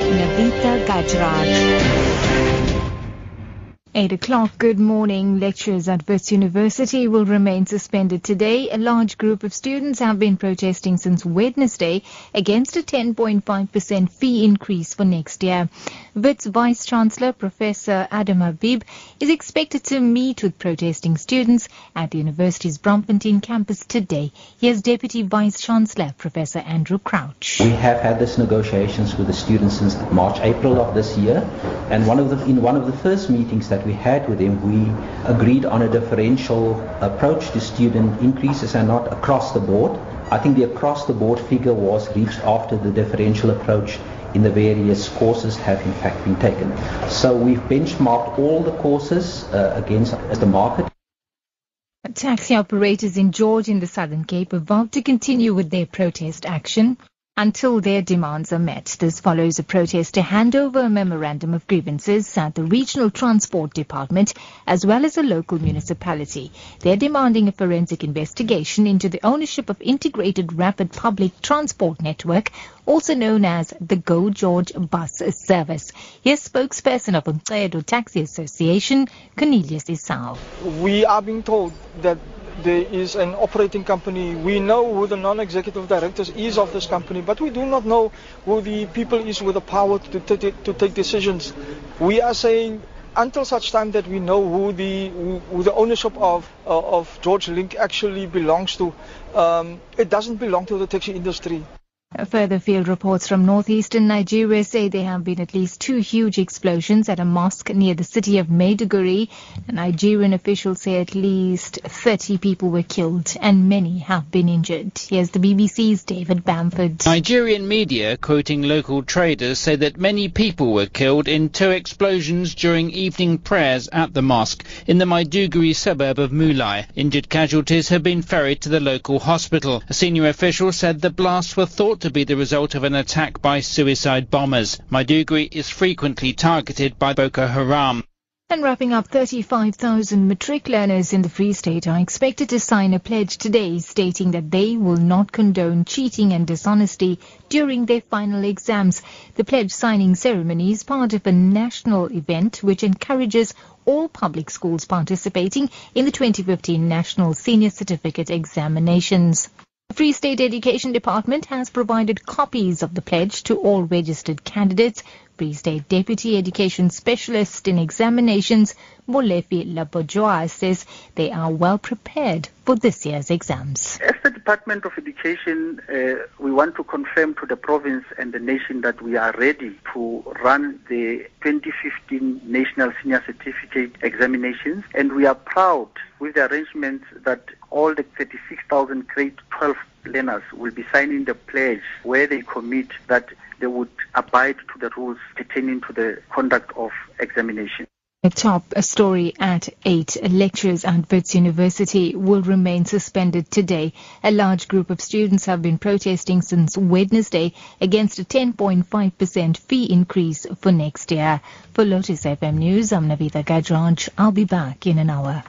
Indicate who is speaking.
Speaker 1: Navita Gajraj. 8 o'clock, good morning. Lectures at Wits University will remain suspended today. A large group of students have been protesting since Wednesday against a 10.5% fee increase for next year. Wits Vice Chancellor Professor Adam Habib is expected to meet with protesting students at the university's Braamfontein campus today. Here's Deputy Vice Chancellor Professor Andrew Crouch.
Speaker 2: We have had these negotiations with the students since March, April of this year, and one of the, in one of the first meetings that we had with him, we agreed on a differential approach to student increases and not across the board. I think the across the board figure was reached after the differential approach in the various courses have in fact been taken. So we've benchmarked all the courses uh, against the market.
Speaker 1: Taxi operators in George in the Southern Cape have vowed to continue with their protest action until their demands are met. This follows a protest to hand over a memorandum of grievances at the Regional Transport Department as well as a local municipality. They're demanding a forensic investigation into the ownership of Integrated Rapid Public Transport Network, also known as the Go George Bus Service. Here's spokesperson of Umcedo Taxi Association, Cornelius Isau.
Speaker 3: We are being told that there is an operating company. We know who the non-executive directors is of this company, but we do not know who the people is with the power to, to, to take decisions. We are saying until such time that we know who the who the ownership of uh, of George Link actually belongs to, um, it doesn't belong to the taxi industry.
Speaker 1: Further field reports from northeastern Nigeria say there have been at least two huge explosions at a mosque near the city of Maiduguri. Nigerian officials say at least 30 people were killed and many have been injured. Here's the BBC's David Bamford.
Speaker 4: Nigerian media, quoting local traders, say that many people were killed in two explosions during evening prayers at the mosque in the Maiduguri suburb of Mulai. Injured casualties have been ferried to the local hospital. A senior official said the blasts were thought to be the result of an attack by suicide bombers. Maiduguri is frequently targeted by Boko Haram.
Speaker 1: And wrapping up, 35,000 matric learners in the Free State are expected to sign a pledge today stating that they will not condone cheating and dishonesty during their final exams. The pledge signing ceremony is part of a national event which encourages all public schools participating in the 2015 National Senior Certificate Examinations. Free State Education Department has provided copies of the pledge to all registered candidates. Free State Deputy Education Specialist in Examinations, Molefi Labojoa, says they are well prepared for this year's exams.
Speaker 5: As the Department of Education, uh, we want to confirm to the province and the nation that we are ready to run the 2015 National Senior Certificate Examinations, and we are proud with the arrangements that all the 36,000 grade 12 learners will be signing the pledge where they commit that they would abide to the rules pertaining to the conduct of examination.
Speaker 1: A top story at 8. Lectures at Wits University will remain suspended today. A large group of students have been protesting since Wednesday against a 10.5% fee increase for next year. For Lotus FM News, I'm Navita Gajraj. I'll be back in an hour.